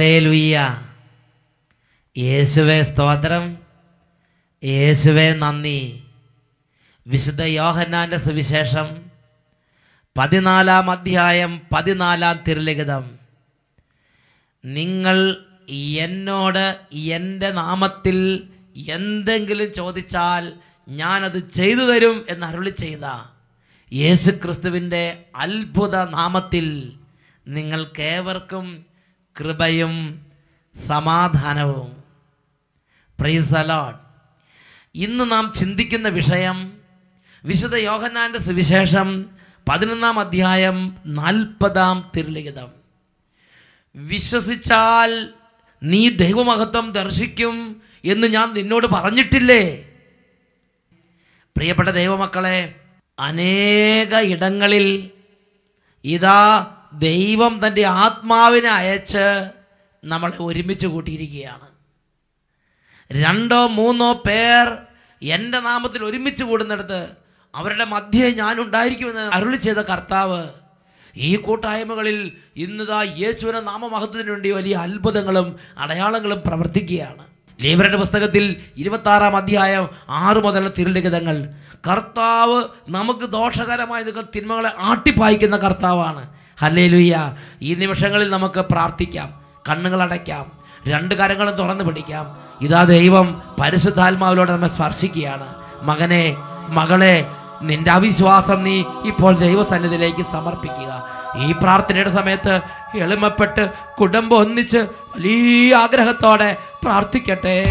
ഹരേ ലുയ്യ യേശുവെ സ്തോത്രം. യേശുവെ നന്ദി. വിശുദ്ധ യോഹന്നാന്റെ സുവിശേഷം പതിനാലാം അധ്യായം പതിനാലാം തിരുലിഖിതം. നിങ്ങൾ എന്നോട് എന്റെ നാമത്തിൽ എന്തെങ്കിലും ചോദിച്ചാൽ ഞാനത് ചെയ്തു തരും എന്ന് അരുളി ചെയ്ത യേശു ക്രിസ്തുവിന്റെ അത്ഭുത നാമത്തിൽ നിങ്ങൾക്കേവർക്കും കൃപയും സമാധാനവും. പ്രൈസ് ഇന്ന് നാം ചിന്തിക്കുന്ന വിഷയം വിശുദ്ധ യോഹന്നാന്റെ സുവിശേഷം പതിനൊന്നാം അധ്യായം നാൽപ്പതാം തിരുലിഖിതം. വിശ്വസിച്ചാൽ നീ ദൈവമഹത്വം ദർശിക്കും എന്ന് ഞാൻ നിന്നോട് പറഞ്ഞിട്ടില്ലേ? പ്രിയപ്പെട്ട ദൈവമക്കളെ അനേക ഇടങ്ങളിൽ ഇതാ ദൈവം തന്റെ ആത്മാവിനെ അയച്ച് നമ്മളെ ഒരുമിച്ച് കൂട്ടിയിരിക്കുകയാണ്. രണ്ടോ മൂന്നോ പേർ എന്റെ നാമത്തിൽ ഒരുമിച്ച് കൂടുന്നിടത്ത് അവരുടെ മധ്യേ ഞാനുണ്ടായിരിക്കുമെന്ന് അരുളി ചെയ്ത കർത്താവ് ഈ കൂട്ടായ്മകളിൽ ഇന്നിതാ യേശുവിനെ നാമമഹത്വത്തിന് വേണ്ടി വലിയ അത്ഭുതങ്ങളും അടയാളങ്ങളും പ്രവർത്തിക്കുകയാണ്. ലേബരുടെ പുസ്തകത്തിൽ ഇരുപത്തി ആറാം അധ്യായം ആറ് മുതലുള്ള തിരുലിഖിതങ്ങൾ കർത്താവ് നമുക്ക് ദോഷകരമായ തിന്മകളെ ആട്ടിപ്പായിക്കുന്ന കർത്താവാണ്. ഹല്ലേ ഈ നിമിഷങ്ങളിൽ നമുക്ക് പ്രാർത്ഥിക്കാം. കണ്ണുകൾ അടയ്ക്കാം. രണ്ട് കരങ്ങളും തുറന്നു പിടിക്കാം. ഇതാ ദൈവം പരിശുദ്ധാത്മാവിലൂടെ നമ്മെ സ്പർശിക്കുകയാണ്. മകനെ മകളെ നിന്റെ അവിശ്വാസം നീ ഇപ്പോൾ ദൈവസന്നിധിയിലേക്ക് സമർപ്പിക്കുക. ഈ പ്രാർത്ഥനയുടെ സമയത്ത് എളിമപ്പെട്ട് കുടുംബം ഒന്നിച്ച് വലിയ ആഗ്രഹത്തോടെ പ്രാർത്ഥിക്കട്ടെ.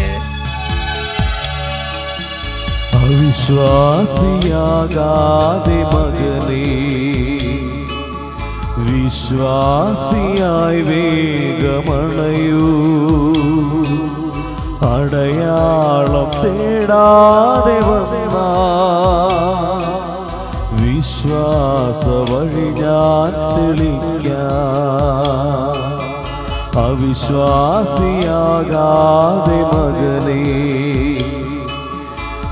അവിശ്വാസിയാകാതെ മകനേ വിശ്വാസിയായി വേഗമണയൂ. അടയാളം തേടാതെ വിശ്വാസ വഴി ഞാൻ തെളിക്കാം. അവിശ്വാസിയാകാതെ മകനേ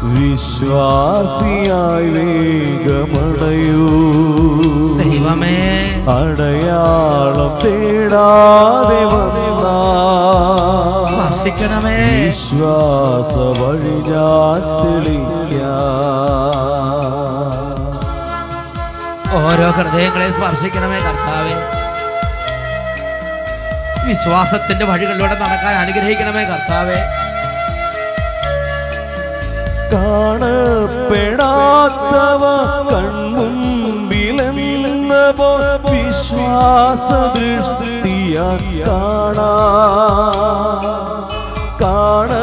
വിശ്വാസിയായി വേഗമടയൂ. ദൈവമേ. അടയാളം തേടാതെ വന്നാ. വിശ്വാസ വഴി ഞാൻ ഓരോ ഹൃദയങ്ങളെ സ്പർശിക്കണമേ കർത്താവേ. വിശ്വാസത്തിന്റെ വഴികളിലൂടെ നടക്കാൻ അനുഗ്രഹിക്കണമേ കർത്താവേ. കാണപ്പെടാത്തവ കൺമുമ്പിലെന്ന വിശ്വാസ ദൃഷ്ടിയ കാണാ.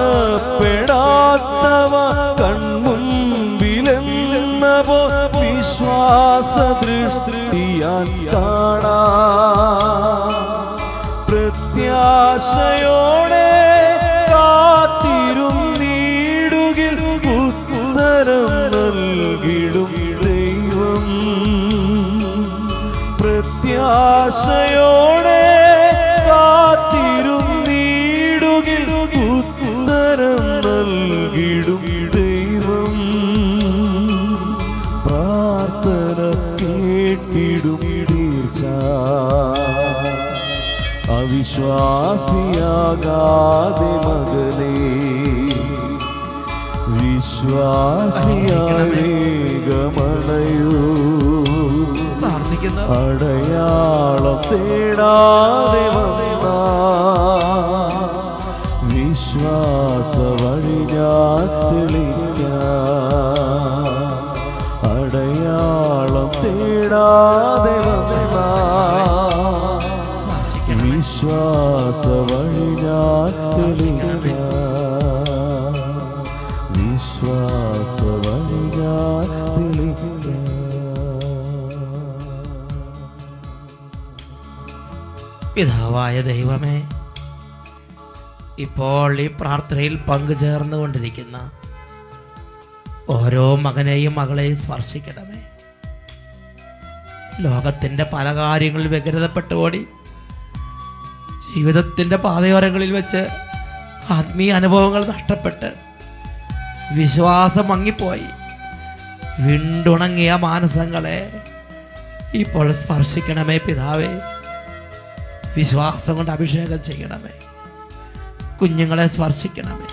അവിശ്വാസിയാകാതെ മകളെ. പ്രാർത്ഥിക്കുന്നു. അടയാളം തേടാതെ വന്നാ വിശ്വാസ വഴി ഞാൻ തെളിക്കാം അടയാളം തേടാതെ പിതാവായ ദൈവമേ ഇപ്പോൾ ഈ പ്രാർത്ഥനയിൽ പങ്കുചേർന്നുകൊണ്ടിരിക്കുന്ന ഓരോ മകനെയും മകളെയും സ്പർശിക്കണമേ. ലോകത്തിന്റെ പല കാര്യങ്ങളിൽ വ്യഗ്രതപ്പെട്ടു ഓടി ജീവിതത്തിന്റെ പാതയോരങ്ങളിൽ വെച്ച് ആത്മീയ അനുഭവങ്ങൾ നഷ്ടപ്പെട്ട് വിശ്വാസം മങ്ങിപ്പോയി. വിണ്ടുണങ്ങിയ മാനസങ്ങളെ ഇപ്പോൾ സ്പർശിക്കണമേ പിതാവേ. വിശ്വാസം കൊണ്ട് അഭിഷേകം ചെയ്യണമേ. കുഞ്ഞുങ്ങളെ സ്പർശിക്കണമേ.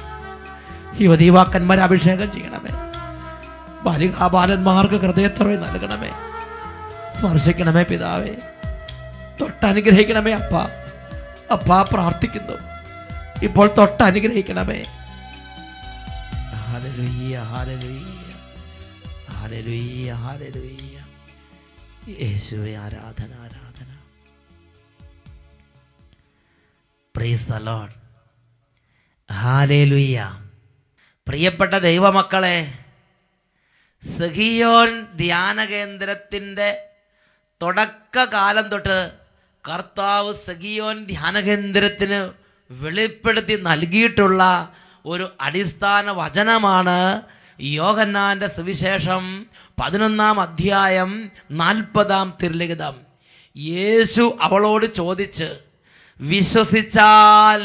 യുവതീവാക്കന്മാരെ അഭിഷേകം ചെയ്യണമേ. ബാലികാബാലന്മാർക്ക് ഹൃദയത്തുറവി നൽകണമേ. സ്പർശിക്കണമേ പിതാവേ. തൊട്ടനുഗ്രഹിക്കണമേ അപ്പ. അപ്പ പ്രാർത്ഥിക്കുന്നു. ഇപ്പോൾ തൊട്ട് അനുഗ്രഹിക്കണമേ ഹല്ലേലൂയ ഹല്ലേലൂയ ഹല്ലേലൂയ യേശുവേ ആരാധന ആരാധന. Praise the Lord hallelujah. പ്രിയപ്പെട്ട ദൈവമക്കളെ സഹിയോൻ ധ്യാന കേന്ദ്രത്തിന്റെ തുടക്കകാലം തൊട്ട് കർത്താവ് സഖിയോൻ ധ്യാന കേന്ദ്രത്തിന് വെളിപ്പെടുത്തി നൽകിയിട്ടുള്ള ഒരു അടിസ്ഥാന വചനമാണ് യോഹന്നാന്റെ സുവിശേഷം പതിനൊന്നാം അധ്യായം നാൽപ്പതാം തിരുലിഖിതം. യേശു അവളോട് ചോദിച്ച് വിശ്വസിച്ചാൽ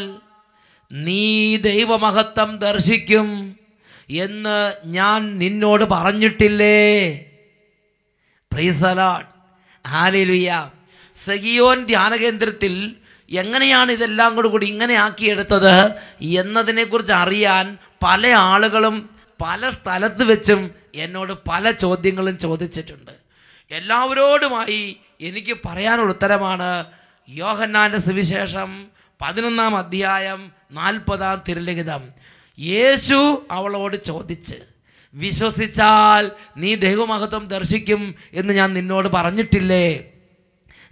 നീ ദൈവമഹത്വം ദർശിക്കും എന്ന് ഞാൻ നിന്നോട് പറഞ്ഞിട്ടില്ലേ? പ്രീസലാഡ് ഹാലിലുയ്യ സഹിയോൻ ധ്യാന കേന്ദ്രത്തിൽ എങ്ങനെയാണ് ഇതെല്ലാം കൂടെ കൂടി ഇങ്ങനെ ആക്കിയെടുത്തത് എന്നതിനെക്കുറിച്ച് അറിയാൻ പല ആളുകളും പല സ്ഥലത്ത് വെച്ചും എന്നോട് പല ചോദ്യങ്ങളും ചോദിച്ചിട്ടുണ്ട്. എല്ലാവരോടുമായി എനിക്ക് പറയാനുള്ള ഉത്തരമാണ്. യോഹന്നാന്റെ സുവിശേഷം പതിനൊന്നാം അധ്യായം നാൽപ്പതാം തിരുലിഖിതം. യേശു അവളോട് ചോദിച്ച് വിശ്വസിച്ചാൽ നീ ദൈവമഹത്വം ദർശിക്കും എന്ന് ഞാൻ നിന്നോട് പറഞ്ഞിട്ടില്ലേ?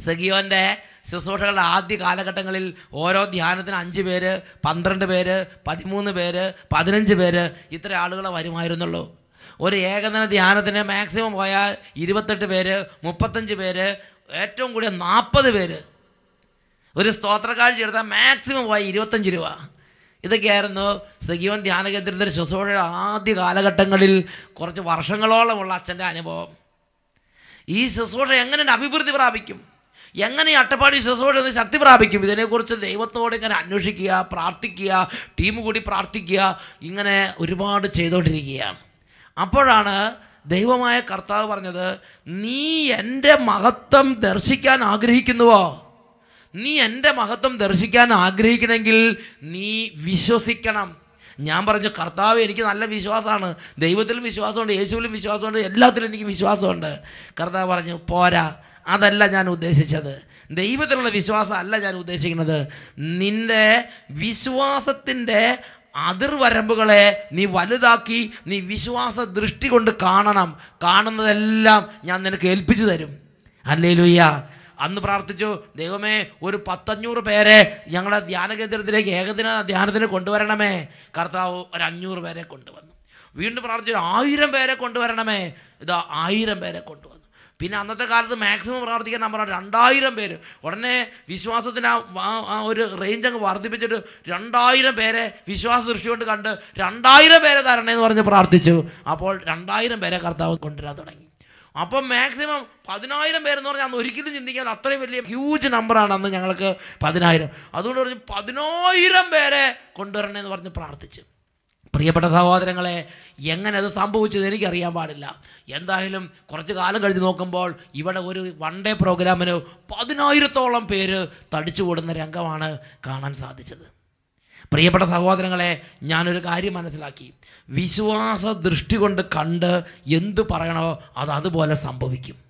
സഖിയോന്റെ ശുശ്രൂഷകളുടെ ആദ്യ കാലഘട്ടങ്ങളിൽ ഓരോ ധ്യാനത്തിന് അഞ്ച് പേര് പന്ത്രണ്ട് പേര് പതിമൂന്ന് പേര് പതിനഞ്ച് പേര് ഇത്ര ആളുകളെ വരുമായിരുന്നുള്ളൂ. ഒരു ഏകദിന ധ്യാനത്തിന് മാക്സിമം പോയാൽ ഇരുപത്തെട്ട് പേര് മുപ്പത്തഞ്ച് പേര് ഏറ്റവും കൂടിയ നാൽപ്പത് പേര്. ഒരു സ്തോത്രക്കാഴ്ച എടുത്താൽ മാക്സിമം പോയി ഇരുപത്തഞ്ച് രൂപ. ഇതൊക്കെയായിരുന്നു സഖിയോൻ ധ്യാന കേന്ദ്രത്തിന്റെ ശുശ്രൂഷയുടെ ആദ്യ കാലഘട്ടങ്ങളിൽ കുറച്ച് വർഷങ്ങളോളമുള്ള അച്ഛന്റെ അനുഭവം. ഈ ശുശ്രൂഷ എങ്ങനെ അഭിവൃദ്ധി പ്രാപിക്കും? എങ്ങനെ ഈ അട്ടപ്പാടി എന്ന് ശക്തി പ്രാപിക്കും? ഇതിനെക്കുറിച്ച് ദൈവത്തോട് ഇങ്ങനെ അന്വേഷിക്കുക പ്രാർത്ഥിക്കുക ടീം കൂടി പ്രാർത്ഥിക്കുക ഇങ്ങനെ ഒരുപാട് ചെയ്തുകൊണ്ടിരിക്കുകയാണ് അപ്പോഴാണ് ദൈവമായ കർത്താവ് പറഞ്ഞത് നീ എന്റെ മഹത്വം ദർശിക്കാൻ ആഗ്രഹിക്കുന്നുവോ? നീ എന്റെ മഹത്വം ദർശിക്കാൻ ആഗ്രഹിക്കണമെങ്കിൽ നീ വിശ്വസിക്കണം. ഞാൻ പറഞ്ഞു കർത്താവ് എനിക്ക് നല്ല വിശ്വാസമാണ്. ദൈവത്തിലും വിശ്വാസമുണ്ട് യേശുവിലും വിശ്വാസമുണ്ട് എല്ലാത്തിലും എനിക്ക് വിശ്വാസമുണ്ട്. കർത്താവ് പറഞ്ഞു പോരാ. അതല്ല ഞാൻ ഉദ്ദേശിച്ചത്. ദൈവത്തിലുള്ള വിശ്വാസം അല്ല ഞാൻ ഉദ്ദേശിക്കുന്നത്. നിന്റെ വിശ്വാസത്തിന്റെ അതിർവരമ്പുകളെ നീ വലുതാക്കി നീ വിശ്വാസ ദൃഷ്ടി കൊണ്ട് കാണണം. കാണുന്നതെല്ലാം ഞാൻ നിനക്ക് ഏൽപ്പിച്ചു തരും. അല്ലേ അന്ന് പ്രാർത്ഥിച്ചു ദൈവമേ ഒരു പത്തഞ്ഞൂറ് പേരെ ഞങ്ങളുടെ ധ്യാന കേന്ദ്രത്തിലേക്ക് ഏകദിന ധ്യാനത്തിന് കൊണ്ടുവരണമേ. കർത്താവ് ഒരു അഞ്ഞൂറ് പേരെ കൊണ്ടുവന്നു. വീണ്ടും പ്രാർത്ഥിച്ചു ആയിരം പേരെ കൊണ്ടുവരണമേ. ഇതാ ആയിരം പേരെ കൊണ്ടുവന്നു. പിന്നെ അന്നത്തെ കാലത്ത് മാക്സിമം പ്രാർത്ഥിക്കാൻ നമ്മൾ രണ്ടായിരം പേര്. ഉടനെ വിശ്വാസത്തിന് ആ ഒരു റേഞ്ച് അങ്ങ് വർദ്ധിപ്പിച്ചിട്ട് രണ്ടായിരം പേരെ വിശ്വാസ ദൃഷ്ടി കൊണ്ട് കണ്ട് രണ്ടായിരം പേരെ തരണേ എന്ന് പറഞ്ഞ് പ്രാർത്ഥിച്ചു. അപ്പോൾ രണ്ടായിരം പേരെ കർത്താവ് കൊണ്ടുവരാൻ തുടങ്ങി. അപ്പം മാക്സിമം പതിനായിരം പേരെന്ന് പറഞ്ഞാൽ അന്ന് ഒരിക്കലും ചിന്തിക്കാൻ അത്രയും വലിയ ഹ്യൂജ് നമ്പറാണ് അന്ന് ഞങ്ങൾക്ക് പതിനായിരം. അതുകൊണ്ട് പറഞ്ഞ് പതിനായിരം പേരെ കൊണ്ടുവരണേ എന്ന് പറഞ്ഞ് പ്രാർത്ഥിച്ചു. പ്രിയപ്പെട്ട സഹോദരങ്ങളെ എങ്ങനെ അത് സംഭവിച്ചത് എനിക്കറിയാൻ പാടില്ല. എന്തായാലും കുറച്ച് കാലം കഴിഞ്ഞ് നോക്കുമ്പോൾ ഇവിടെ ഒരു വൺ ഡേ പ്രോഗ്രാമിന് പതിനായിരത്തോളം പേര് തടിച്ചു കൂടുന്ന രംഗമാണ് കാണാൻ സാധിച്ചത്. പ്രിയപ്പെട്ട സഹോദരങ്ങളെ ഞാനൊരു കാര്യം മനസ്സിലാക്കി. വിശ്വാസ ദൃഷ്ടി കൊണ്ട് കണ്ട് എന്തു പറയണോ അത് അതുപോലെ സംഭവിക്കും.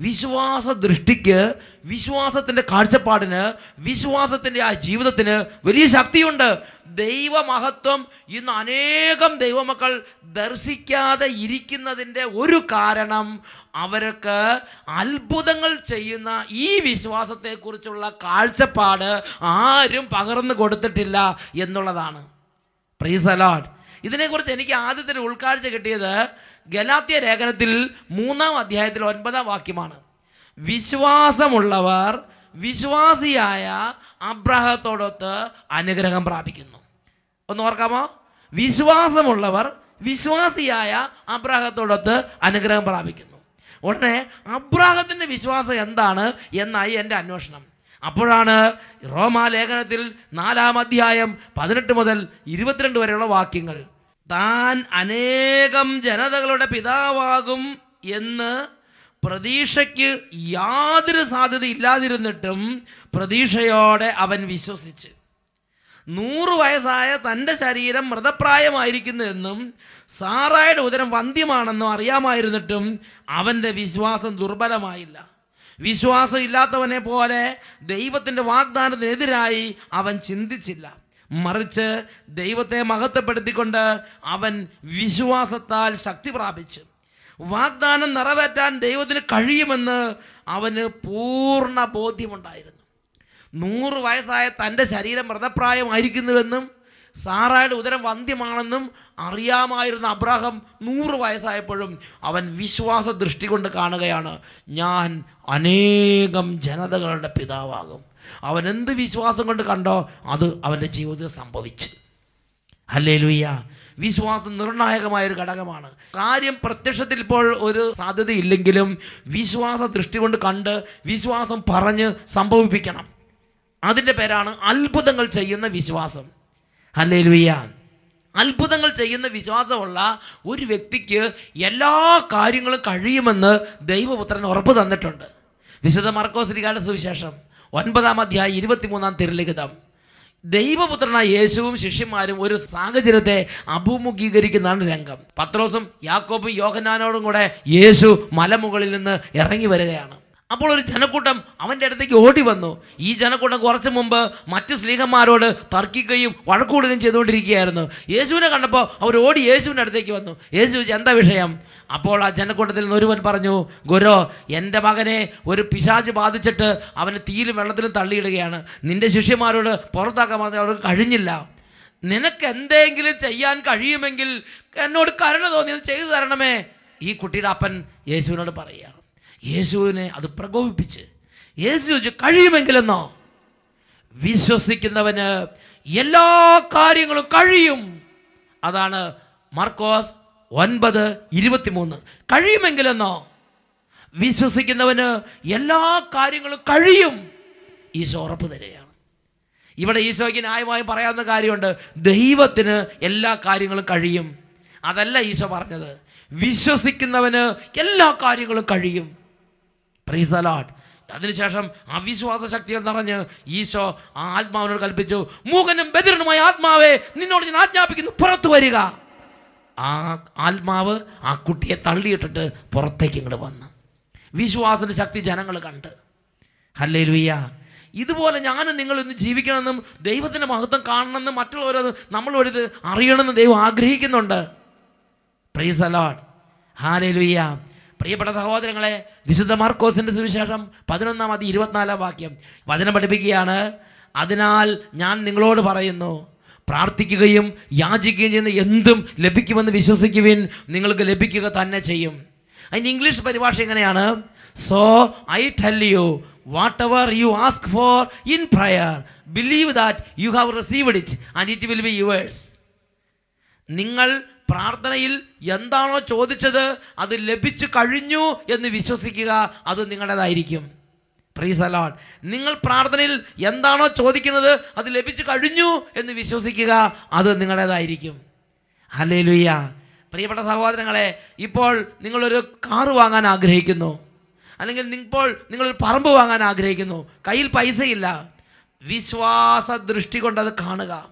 വിശ്വാസ ദൃഷ്ടിക്ക് വിശ്വാസത്തിന്റെ കാഴ്ചപ്പാടിന് വിശ്വാസത്തിന്റെ ആ ജീവിതത്തിന് വലിയ ശക്തിയുണ്ട്. ദൈവമഹത്വം ഇന്ന് അനേകം ദൈവമക്കൾ ദർശിക്കാതെ ഇരിക്കുന്നതിന്റെ ഒരു കാരണം അവർക്ക് അത്ഭുതങ്ങൾ ചെയ്യുന്ന ഈ വിശ്വാസത്തെക്കുറിച്ചുള്ള കാഴ്ചപ്പാട് ആരും പകർന്നു കൊടുത്തിട്ടില്ല എന്നുള്ളതാണ്. പ്രീസലോഡ് ഇതിനെക്കുറിച്ച് എനിക്ക് ആദ്യത്തെ ഒരു ഉൾക്കാഴ്ച കിട്ടിയത് ഗലാത്യ ലേഖനത്തിൽ മൂന്നാം അധ്യായത്തിൽ ഒൻപതാം വാക്യമാണ്. വിശ്വാസമുള്ളവർ വിശ്വാസിയായ അബ്രഹത്തോടൊത്ത് അനുഗ്രഹം പ്രാപിക്കുന്നു. ഒന്ന് ഓർക്കാമോ? വിശ്വാസമുള്ളവർ വിശ്വാസിയായ അബ്രാഹത്തോടൊത്ത് അനുഗ്രഹം പ്രാപിക്കുന്നു. ഉടനെ അബ്രാഹത്തിന്റെ വിശ്വാസം എന്താണ് എന്നായി എന്റെ അന്വേഷണം. അപ്പോഴാണ് റോമാലേഖനത്തിൽ നാലാം അധ്യായം പതിനെട്ട് മുതൽ ഇരുപത്തിരണ്ട് വരെയുള്ള വാക്യങ്ങൾ. താൻ അനേകം ജനതകളുടെ പിതാവാകും എന്ന് പ്രതീക്ഷയ്ക്ക് യാതൊരു സാധ്യത ഇല്ലാതിരുന്നിട്ടും പ്രതീക്ഷയോടെ അവൻ വിശ്വസിച്ച്. നൂറ് വയസ്സായ തന്റെ ശരീരം മൃതപ്രായമായിരിക്കുന്നുവെന്നും സാറായുടെ ഉദരം വന്ധ്യമാണെന്നും അറിയാമായിരുന്നിട്ടും അവന്റെ വിശ്വാസം ദുർബലമായില്ല. വിശ്വാസം ഇല്ലാത്തവനെ പോലെ ദൈവത്തിന്റെ വാഗ്ദാനത്തിനെതിരായി അവൻ ചിന്തിച്ചില്ല. മറിച്ച് ദൈവത്തെ മഹത്വപ്പെടുത്തിക്കൊണ്ട് അവൻ വിശ്വാസത്താൽ ശക്തി പ്രാപിച്ചു. വാഗ്ദാനം നിറവേറ്റാൻ ദൈവത്തിന് കഴിയുമെന്ന് അവന് പൂർണ ബോധ്യമുണ്ടായിരുന്നു. നൂറ് വയസ്സായ തന്റെ ശരീരം മൃതപ്രായമായിരിക്കുന്നുവെന്നും സാറായുടെ ഉദരം വന്ധ്യമാണെന്നും അറിയാമായിരുന്ന അബ്രാഹം നൂറ് വയസ്സായപ്പോഴും അവൻ വിശ്വാസ ദൃഷ്ടി കൊണ്ട് കാണുകയാണ് ഞാൻ അനേകം ജനതകളുടെ പിതാവാകും. അവൻ എന്ത് വിശ്വാസം കൊണ്ട് കണ്ടോ അത് അവന്റെ ജീവിതത്തിൽ സംഭവിച്ചു. അല്ലേ ലൂയ്യ വിശ്വാസം നിർണായകമായ ഒരു ഘടകമാണ്. കാര്യം പ്രത്യക്ഷത്തിൽ ഇപ്പോൾ ഒരു സാധ്യതയില്ലെങ്കിലും വിശ്വാസ ദൃഷ്ടി കൊണ്ട് കണ്ട് വിശ്വാസം പറഞ്ഞ് സംഭവിപ്പിക്കണം. അതിന്റെ പേരാണ് അത്ഭുതങ്ങൾ ചെയ്യുന്ന വിശ്വാസം. അല്ലേ ലൂയ്യ അത്ഭുതങ്ങൾ ചെയ്യുന്ന വിശ്വാസമുള്ള ഒരു വ്യക്തിക്ക് എല്ലാ കാര്യങ്ങളും കഴിയുമെന്ന് ദൈവപുത്രൻ ഉറപ്പ് തന്നിട്ടുണ്ട്. വിശുദ്ധ മർക്കോസ്ലികാരുടെ സുവിശേഷം. ഒൻപതാം അധ്യായം ഇരുപത്തിമൂന്നാം തിരുലിഖിതം ദൈവപുത്രനായ യേശുവും ശിഷ്യന്മാരും ഒരു സാഹചര്യത്തെ അഭിമുഖീകരിക്കുന്നതാണ് രംഗം. പത്രോസും യാക്കോബും യോഹനാനോടും കൂടെ യേശു മലമുകളിൽ നിന്ന് ഇറങ്ങി വരികയാണ്. അപ്പോൾ ഒരു ജനക്കൂട്ടം അവന്റെ അടുത്തേക്ക് ഓടി വന്നു. ഈ ജനക്കൂട്ടം കുറച്ച് മുമ്പ് മറ്റ് സ്ലീഹന്മാരോട് തർക്കിക്കുകയും വഴക്കൂടുകയും ചെയ്തുകൊണ്ടിരിക്കുകയായിരുന്നു. യേശുവിനെ കണ്ടപ്പോൾ അവർ ഓടി യേശുവിന്റെ അടുത്തേക്ക് വന്നു. യേശു എന്താ വിഷയം? അപ്പോൾ ആ ജനക്കൂട്ടത്തിൽ നിന്ന് ഒരുവൻ പറഞ്ഞു ഗുരോ എന്റെ മകനെ ഒരു പിശാച് ബാധിച്ചിട്ട് അവന് തീയിലും വെള്ളത്തിലും തള്ളിയിടുകയാണ്. നിന്റെ ശിഷ്യന്മാരോട് പുറത്താക്കാൻ പറഞ്ഞാൽ അവർക്ക് കഴിഞ്ഞില്ല. നിനക്ക് എന്തെങ്കിലും ചെയ്യാൻ കഴിയുമെങ്കിൽ എന്നോട് കരുണ തോന്നി അത് ചെയ്തു തരണമേ. ഈ കുട്ടിയുടെ അപ്പൻ യേശുവിനോട് പറയുകയാണ്. യേശുവിനെ അത് പ്രകോപിപ്പിച്ച് യേശു കഴിയുമെങ്കിലെന്നോ? വിശ്വസിക്കുന്നവന് എല്ലാ കാര്യങ്ങളും കഴിയും. അതാണ് മാർക്കോസ് ഒൻപത് ഇരുപത്തിമൂന്ന്. കഴിയുമെങ്കിലെന്നോ? വിശ്വസിക്കുന്നവന് എല്ലാ കാര്യങ്ങളും കഴിയും. ഈശോ ഉറപ്പ് തരികയാണ്. ഇവിടെ ഈശോയ്ക്ക് ന്യായമായി പറയാവുന്ന കാര്യമുണ്ട്. ദൈവത്തിന് എല്ലാ കാര്യങ്ങളും കഴിയും. അതല്ല ഈശോ പറഞ്ഞത്. വിശ്വസിക്കുന്നവന് എല്ലാ കാര്യങ്ങളും കഴിയും. പ്രീസലാഡ് അതിനുശേഷം അവിശ്വാസ ശക്തികൾ നിറഞ്ഞ് ഈശോ ആ ആത്മാവിനോട് കൽപ്പിച്ചു മൂകനും ബദിരനുമായ ആത്മാവേ നിന്നോട് ഞാൻ ആജ്ഞാപിക്കുന്നു പുറത്തു വരിക. ആ ആത്മാവ് ആ കുട്ടിയെ തള്ളിയിട്ടിട്ട് പുറത്തേക്ക് ഇങ്ങോട്ട് വന്ന്. വിശ്വാസത്തിന്റെ ശക്തി ജനങ്ങൾ കണ്ട്. ഹല്ലേ ലുയ്യ ഇതുപോലെ ഞാനും നിങ്ങൾ ഇന്ന് ജീവിക്കണമെന്നും ദൈവത്തിന്റെ മഹത്വം കാണണമെന്നും മറ്റുള്ളവരത് നമ്മളൊരിത് അറിയണമെന്ന് ദൈവം ആഗ്രഹിക്കുന്നുണ്ട്. പ്രീസ് അലോട്ട് ഹാലേ ലുയ്യ പ്രിയപ്പെട്ട സഹോദരങ്ങളെ വിശുദ്ധ മാർക്കോസിന്റെ സുവിശേഷം പതിനൊന്നാം അതി ഇരുപത്തിനാലാം വാക്യം വചനം പഠിപ്പിക്കുകയാണ്. അതിനാൽ ഞാൻ നിങ്ങളോട് പറയുന്നു പ്രാർത്ഥിക്കുകയും യാചിക്കുകയും ചെയ്യുന്ന എന്തും ലഭിക്കുമെന്ന് വിശ്വസിക്കുവിൻ നിങ്ങൾക്ക് ലഭിക്കുക തന്നെ ചെയ്യും. അതിന് ഇംഗ്ലീഷ് പരിഭാഷ എങ്ങനെയാണ്? So I tell you whatever you ask for in prayer believe that you have received it and it will be yours നിങ്ങൾ പ്രാർത്ഥനയിൽ എന്താണോ ചോദിച്ചത് അത് ലഭിച്ചു കഴിഞ്ഞു എന്ന് വിശ്വസിക്കുക അത് നിങ്ങളുടേതായിരിക്കും. പ്രീസ് അലോട്ട് നിങ്ങൾ പ്രാർത്ഥനയിൽ എന്താണോ ചോദിക്കുന്നത് അത് ലഭിച്ചു കഴിഞ്ഞു എന്ന് വിശ്വസിക്കുക അത് നിങ്ങളുടേതായിരിക്കും. അല്ലേ ലുയ്യ പ്രിയപ്പെട്ട സഹോദരങ്ങളെ ഇപ്പോൾ നിങ്ങളൊരു കാറ് വാങ്ങാൻ ആഗ്രഹിക്കുന്നു. അല്ലെങ്കിൽ ഇപ്പോൾ നിങ്ങളൊരു പറമ്പ് വാങ്ങാൻ ആഗ്രഹിക്കുന്നു. കയ്യിൽ പൈസയില്ല. വിശ്വാസ ദൃഷ്ടി കൊണ്ടത് കാണുക.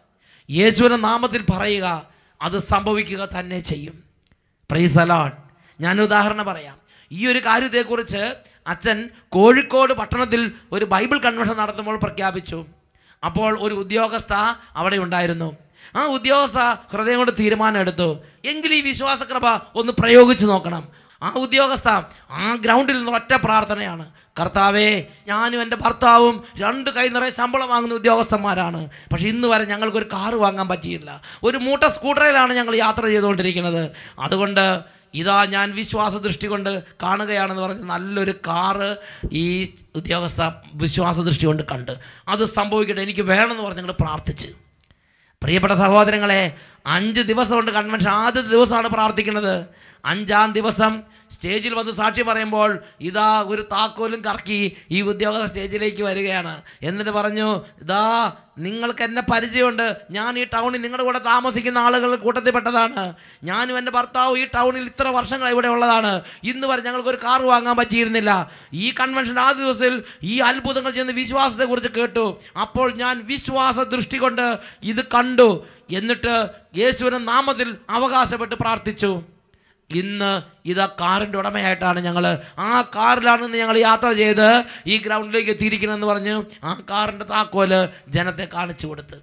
യേശുവിന്റെ നാമത്തിൽ പറയുക. അത് സംഭവിക്കുക തന്നെ ചെയ്യും. പ്രൈസ് അലോട്ട് ഞാൻ ഉദാഹരണം പറയാം. ഈ ഒരു കാര്യത്തെക്കുറിച്ച് അച്ഛൻ കോഴിക്കോട് പട്ടണത്തിൽ ഒരു ബൈബിൾ കൺവെൻഷൻ നടത്തുമ്പോൾ പ്രഖ്യാപിച്ചു. അപ്പോൾ ഒരു ഉദ്യോഗസ്ഥ അവിടെ ഉണ്ടായിരുന്നു. ആ ഉദ്യോഗസ്ഥ ഹൃദയം കൊണ്ട് തീരുമാനം എടുത്തു. എങ്കിൽ ഈ വിശ്വാസകൃപ ഒന്ന് പ്രയോഗിച്ചു നോക്കണം. ആ ഉദ്യോഗസ്ഥ ആ ഗ്രൗണ്ടിൽ നിന്ന് ഒറ്റ പ്രാർത്ഥനയാണ്. കർത്താവേ ഞാനും എന്റെ ഭർത്താവും രണ്ട് കൈ നിറയെ ശമ്പളം വാങ്ങുന്ന ഉദ്യോഗസ്ഥന്മാരാണ്. പക്ഷേ ഇന്ന് വരെ ഞങ്ങൾക്കൊരു കാറ് വാങ്ങാൻ പറ്റിയില്ല. ഒരു മൂട്ട സ്കൂട്ടറിലാണ് ഞങ്ങൾ യാത്ര ചെയ്തുകൊണ്ടിരിക്കുന്നത്. അതുകൊണ്ട് ഇതാ ഞാൻ വിശ്വാസ ദൃഷ്ടി കൊണ്ട് കാണുകയാണെന്ന് പറഞ്ഞ് നല്ലൊരു കാറ് ഈ ഉദ്യോഗസ്ഥ വിശ്വാസ ദൃഷ്ടി കൊണ്ട് കണ്ട്. അത് സംഭവിക്കട്ടെ എനിക്ക് വേണമെന്ന് പറഞ്ഞ് ഞങ്ങൾ പ്രാർത്ഥിച്ച്. പ്രിയപ്പെട്ട സഹോദരങ്ങളെ അഞ്ച് ദിവസം കൊണ്ട് കൺവെൻഷൻ ആദ്യത്തെ ദിവസമാണ് പ്രാർത്ഥിക്കുന്നത്. അഞ്ചാം ദിവസം സ്റ്റേജിൽ വന്ന് സാക്ഷി പറയുമ്പോൾ ഇതാ ഒരു താക്കോലും കറക്കി ഈ ഉദ്യോഗസ്ഥ സ്റ്റേജിലേക്ക് വരികയാണ്. എന്നിട്ട് പറഞ്ഞു ഇതാ നിങ്ങൾക്ക് എന്നെ പരിചയമുണ്ട്. ഞാൻ ഈ ടൗണിൽ നിങ്ങളുടെ കൂടെ താമസിക്കുന്ന ആളുകളുടെ കൂട്ടത്തിൽപ്പെട്ടതാണ്. ഞാനും എന്റെ ഭർത്താവും ഈ ടൗണിൽ ഇത്ര വർഷങ്ങൾ ഇവിടെ ഉള്ളതാണ്. ഇന്ന് വരെ ഞങ്ങൾക്ക് ഒരു കാർ വാങ്ങാൻ പറ്റിയിരുന്നില്ല. ഈ കൺവെൻഷൻ ആ ദിവസത്തിൽ ഈ അത്ഭുതങ്ങൾ ചെന്ന് വിശ്വാസത്തെക്കുറിച്ച് കേട്ടു. അപ്പോൾ ഞാൻ വിശ്വാസ ദൃഷ്ടി കൊണ്ട് ഇത് കണ്ടു. എന്നിട്ട് യേശുവിന്റെ നാമത്തിൽ അവകാശപ്പെട്ട് പ്രാർത്ഥിച്ചു. ഇന്ന് ഇത് കാറിന്റെ ഉടമയായിട്ടാണ് ഞങ്ങൾ ആ കാറിലാണ് ഇന്ന് ഞങ്ങൾ യാത്ര ചെയ്ത് ഈ ഗ്രൗണ്ടിലേക്ക് എത്തിയിരിക്കണമെന്ന് പറഞ്ഞ് ആ കാറിന്റെ താക്കോൽ ജനത്തെ കാണിച്ചു കൊടുത്ത്.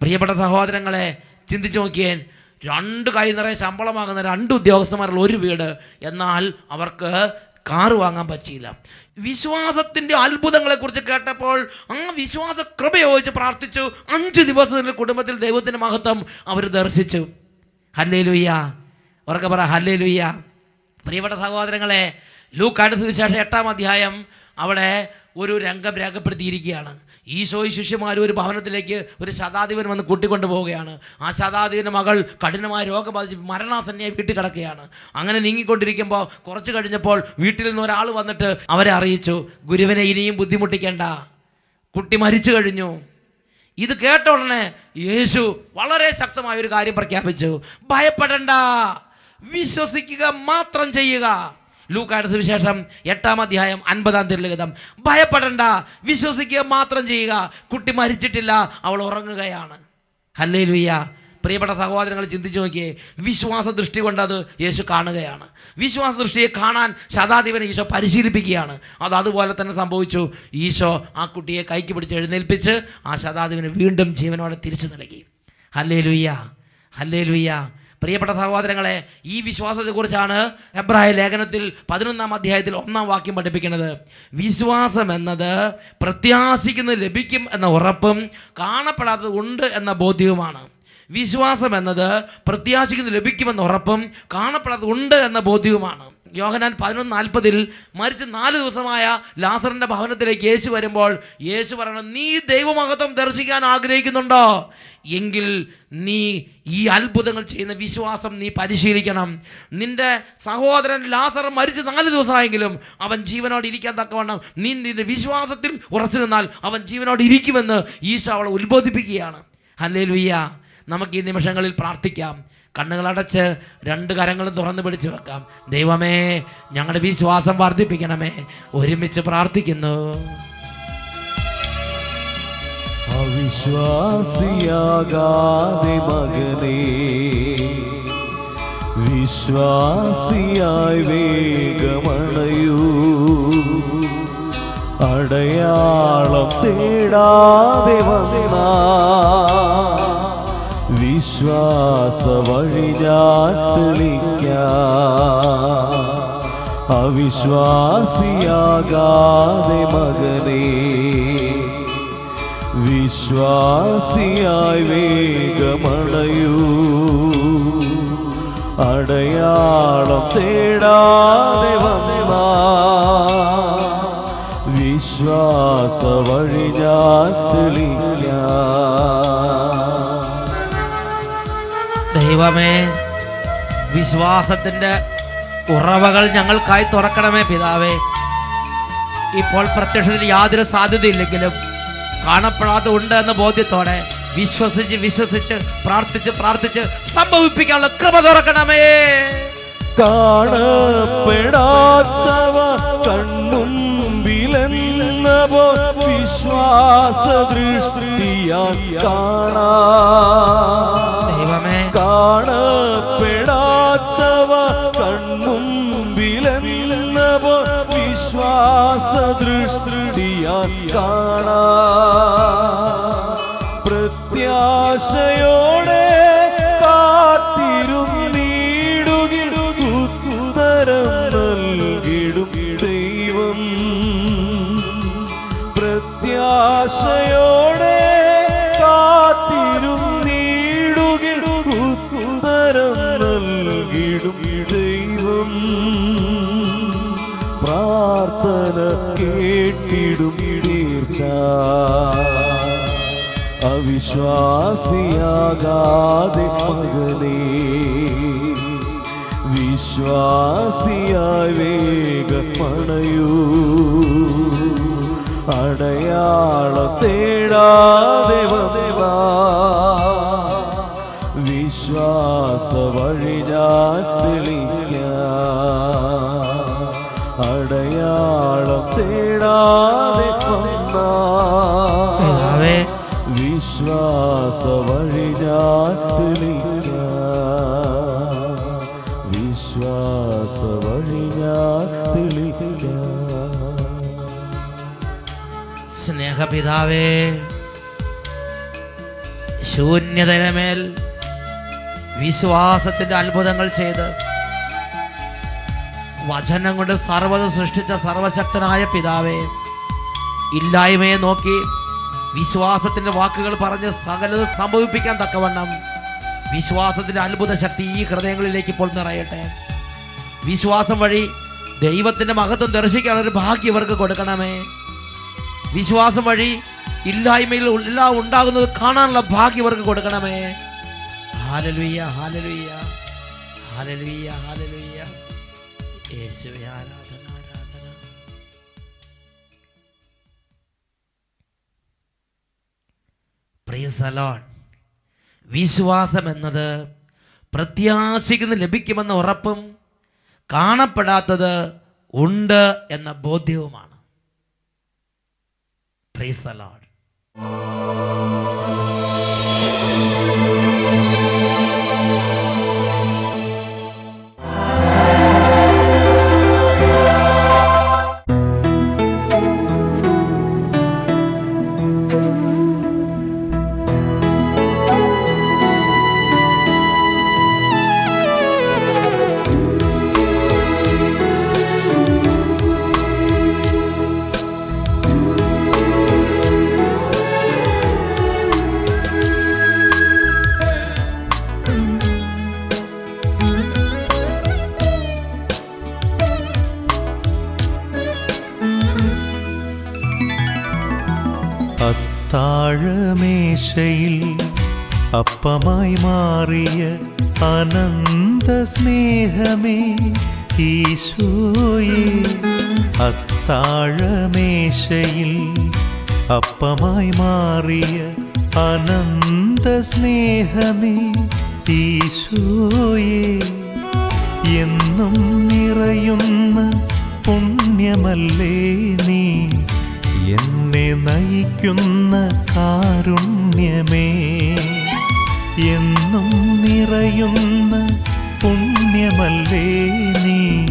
പ്രിയപ്പെട്ട സഹോദരങ്ങളെ ചിന്തിച്ചു നോക്കിയേൻ രണ്ട് കൈ നിറയെ ശമ്പളമാകുന്ന രണ്ട് ഉദ്യോഗസ്ഥന്മാരുള്ള ഒരു വീട് എന്നാൽ അവർക്ക് കാറ് വാങ്ങാൻ പറ്റിയില്ല. വിശ്വാസത്തിന്റെ അത്ഭുതങ്ങളെക്കുറിച്ച് കേട്ടപ്പോൾ ആ വിശ്വാസ കൃപ ചോദിച്ച് പ്രാർത്ഥിച്ചു. അഞ്ച് ദിവസത്തിൽ കുടുംബത്തിൽ ദൈവത്തിന്റെ മഹത്വം അവർ ദർശിച്ചു. ഹല്ലേ ലുയ്യ ഉറക്കെ പറ ഹല്ലേ ലുയ്യ പ്രിയപ്പെട്ട സഹോദരങ്ങളെ ലൂക്കാട് സുവിശേഷം എട്ടാം അധ്യായം അവിടെ ഒരു രംഗം രേഖപ്പെടുത്തിയിരിക്കുകയാണ്. ഈശോയും ശിഷ്യന്മാർ ഒരു ഭവനത്തിലേക്ക് ഒരു ശതാധിപൻ വന്ന് കൂട്ടിക്കൊണ്ടു പോവുകയാണ്. ആ ശതാധിപന്റെ മകൾ കഠിനമായ രോഗം ബാധിച്ച് മരണാസന്നയായി വീട്ടിൽ കിടക്കുകയാണ്. അങ്ങനെ നീങ്ങിക്കൊണ്ടിരിക്കുമ്പോൾ കുറച്ച് കഴിഞ്ഞപ്പോൾ വീട്ടിൽ നിന്ന് ഒരാൾ വന്നിട്ട് അവരെ അറിയിച്ചു. ഗുരുവിനെ ഇനിയും ബുദ്ധിമുട്ടിക്കേണ്ട. കുട്ടി മരിച്ചു കഴിഞ്ഞു. ഇത് കേട്ട ഉടനെ യേശു വളരെ ശക്തമായ ഒരു കാര്യം പ്രഖ്യാപിച്ചു. ഭയപ്പെടണ്ട. വിശ്വസിക്കുക മാത്രം ചെയ്യുക. ലൂക്കായുടെ വിശേഷം എട്ടാം അധ്യായം അൻപതാം തിരുലിഖിതം. ഭയപ്പെടണ്ട വിശ്വസിക്കുക മാത്രം ചെയ്യുക. കുട്ടി മരിച്ചിട്ടില്ല അവൾ ഉറങ്ങുകയാണ്. ഹല്ലേ ലുയ്യ പ്രിയപ്പെട്ട സഹോദരങ്ങൾ ചിന്തിച്ചു നോക്കിയേ വിശ്വാസ ദൃഷ്ടി കൊണ്ട് അത് യേശു കാണുകയാണ്. വിശ്വാസ ദൃഷ്ടിയെ കാണാൻ ശതാധിപനെ ഈശോ പരിശീലിപ്പിക്കുകയാണ്. അത് അതുപോലെ തന്നെ സംഭവിച്ചു. ഈശോ ആ കുട്ടിയെ കൈക്ക് പിടിച്ച് എഴുന്നേൽപ്പിച്ച് ആ ശതാധിപന് വീണ്ടും ജീവനോടെ തിരിച്ചു നൽകി. ഹല്ലേ ലുയ്യ ഹല്ലേ ലുയ്യ പ്രിയപ്പെട്ട സഹോദരങ്ങളെ ഈ വിശ്വാസത്തെക്കുറിച്ചാണ് എബ്രായ ലേഖനത്തിൽ പതിനൊന്നാം അധ്യായത്തിൽ ഒന്നാം വാക്യം പഠിപ്പിക്കുന്നത്. വിശ്വാസം എന്നത് പ്രത്യാശിക്കുന്നത് ലഭിക്കും എന്ന ഉറപ്പും കാണപ്പെടാത്തത് ഉണ്ട് എന്ന ബോധ്യവുമാണ്. വിശ്വാസം എന്നത് പ്രത്യാശിക്കുന്നത് ലഭിക്കുമെന്ന ഉറപ്പും കാണപ്പെടാത്തത് ഉണ്ട് എന്ന ബോധ്യവുമാണ്. യോഹനാൻ പതിനൊന്ന് നാൽപ്പതിൽ മരിച്ച് നാല് ദിവസമായ ലാസറിന്റെ ഭവനത്തിലേക്ക് യേശു വരുമ്പോൾ യേശു പറയണം നീ ദൈവമഹത്വം ദർശിക്കാൻ ആഗ്രഹിക്കുന്നുണ്ടോ? എങ്കിൽ നീ ഈ അത്ഭുതങ്ങൾ ചെയ്യുന്ന വിശ്വാസം നീ പരിശീലിക്കണം. നിന്റെ സഹോദരൻ ലാസർ മരിച്ച് നാല് ദിവസമായെങ്കിലും അവൻ ജീവനോട് ഇരിക്കാൻ തക്കവണ്ണം നീ നിന്റെ വിശ്വാസത്തിൽ ഉറച്ചു നിന്നാൽ അവൻ ജീവനോട് ഇരിക്കുമെന്ന് ഈശോ അവളെ ഉത്ബോധിപ്പിക്കുകയാണ്. അല്ലേ ലുയ്യ നമുക്ക് ഈ നിമിഷങ്ങളിൽ പ്രാർത്ഥിക്കാം. കണ്ണുകളടച്ച് രണ്ട് കരങ്ങളും തുറന്നു പിടിച്ചു വെക്കാം. ദൈവമേ ഞങ്ങളുടെ വിശ്വാസം വർദ്ധിപ്പിക്കണമേ. ഒരുമിച്ച് പ്രാർത്ഥിക്കുന്നു. അവിശ്വാസിയാകാതെ മകനേ വിശ്വാസിയായി വേഗമണയൂ. അടയാളം തേടാതെ വന്ന. വിശ്വാസ വഴി ഞാൻ അവിശ്വാസിയാകാതെ മകനെ വിശ്വാസിയായി വേഗമടയൂ അടയാളം തേടാതെ വന്നവാ. വിശ്വാസ വഴി ദൈവമേ വിശ്വാസത്തിന്റെ ഉറവകൾ ഞങ്ങൾക്കായി തുറക്കണമേ പിതാവേ. ഇപ്പോൾ പ്രത്യക്ഷത്തിൽ യാതൊരു സാധ്യതയില്ലെങ്കിലും കാണപ്പെടാതെ ഉണ്ട് എന്ന ബോധ്യത്തോടെ വിശ്വസിച്ച് വിശ്വസിച്ച് പ്രാർത്ഥിച്ച് പ്രാർത്ഥിച്ച് സംഭവിപ്പിക്കാനുള്ള കൃപ തുറക്കണമേ. കാണപ്പെടാത്തവ കണ്ണും വിശ്വാസ ദൃഷ്ടിയാൽ കാണാ. കാണപ്പെടാത്തവ കൺമുമ്പിലെന്ന പോ വിശ്വാസ ദൃഷ്ടിയാൽ കാണാ. പ്രത്യാശയോടെ പ്രാർത്ഥന കേട്ടിടും തീർച്ച. അവിശ്വാസിയാകാതെ മകനേ വിശ്വാസിയായി വേഗമണയൂ അടയാളം തേടാതെ വന്നവാ. വിശ്വാസ വഴി ഞാൻ വന്നാ പിതാവേ വിശ്വാസ വഴി വിശ്വാസ വഴി സ്നേഹപിതാവേ ശൂന്യതയുടെ ശൂന്യതരമേൽ വിശ്വാസത്തിന്റെ അത്ഭുതങ്ങൾ ചെയ്ത് വചനം കൊണ്ട് സർവത സൃഷ്ടിച്ച സർവശക്തനായ പിതാവേ ഇല്ലായ്മയെ നോക്കി വിശ്വാസത്തിന്റെ വാക്കുകൾ പറഞ്ഞ് സകലത് സംഭവിപ്പിക്കാൻ തക്കവണ്ണം വിശ്വാസത്തിന്റെ അത്ഭുത ശക്തി ഈ ഹൃദയങ്ങളിലേക്ക് ഇപ്പോൾ നിറയട്ടെ. വിശ്വാസം വഴി ദൈവത്തിന്റെ മഹത്വം ദർശിക്കാനൊരു ഭാഗ്യം ഇവർക്ക് കൊടുക്കണമേ. വിശ്വാസം വഴി ഇല്ലായ്മയിൽ എല്ലാം ഉണ്ടാകുന്നത് കാണാനുള്ള ഭാഗ്യം ഇവർക്ക് കൊടുക്കണമേ. ഹാലലുയ്യ ഹാലലുയ്യ ഹാലലുയ്യ ഹാലലുയ്യ വിശ്വാസം എന്നത് പ്രത്യാശിക്കുന്ന ലഭിക്കുമെന്ന ഉറപ്പും കാണപ്പെടാത്തത് ഉണ്ട് എന്ന ബോധ്യവുമാണ്. the അപ്പമായി മാറിയ അനന്ത സ്നേഹമേ ഈശോയെ. അത്താഴമേശയിൽ അപ്പമായി മാറിയ അനന്ത സ്നേഹമേ ഈശോയെ. എന്നും നിറയുന്ന പുണ്യമല്ലേ നീ? എന്നെ നയിക്കുന്ന കാരുണ്യമേ എന്നും നിറയുന്ന പുണ്യമല്ലേ നീ?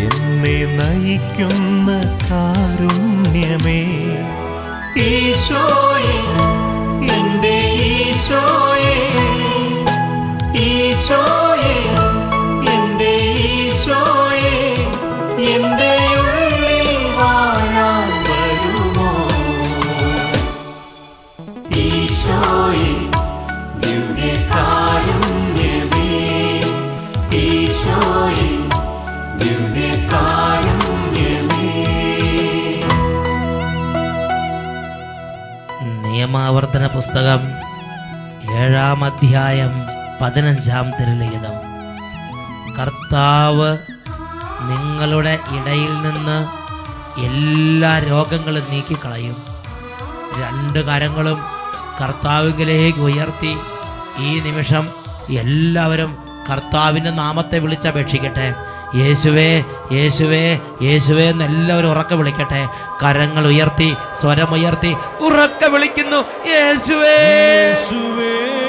എന്നെ നയിക്കുന്ന കാരുണ്യമേ. ഈശോയെ പുസ്തകം ഏഴാം അധ്യായം പതിനഞ്ചാം തിരുലിഖിതം. കർത്താവ് നിങ്ങളുടെ ഇടയിൽ നിന്ന് എല്ലാ രോഗങ്ങളും നീക്കിക്കളയും. രണ്ട് കരങ്ങളും കർത്താവിലേക്ക് ഉയർത്തി. ഈ നിമിഷം എല്ലാവരും കർത്താവിന്റെ നാമത്തെ വിളിച്ചപേക്ഷിക്കട്ടെ. യേശുവേ യേശുവേ യേശുവേ എന്നെല്ലാവരും ഉറക്കെ വിളിക്കട്ടെ. കരങ്ങൾ ഉയർത്തി സ്വരമുയർത്തി ഉറക്ക വിളിക്കുന്നു. യേശുവേ. യേശുവേ.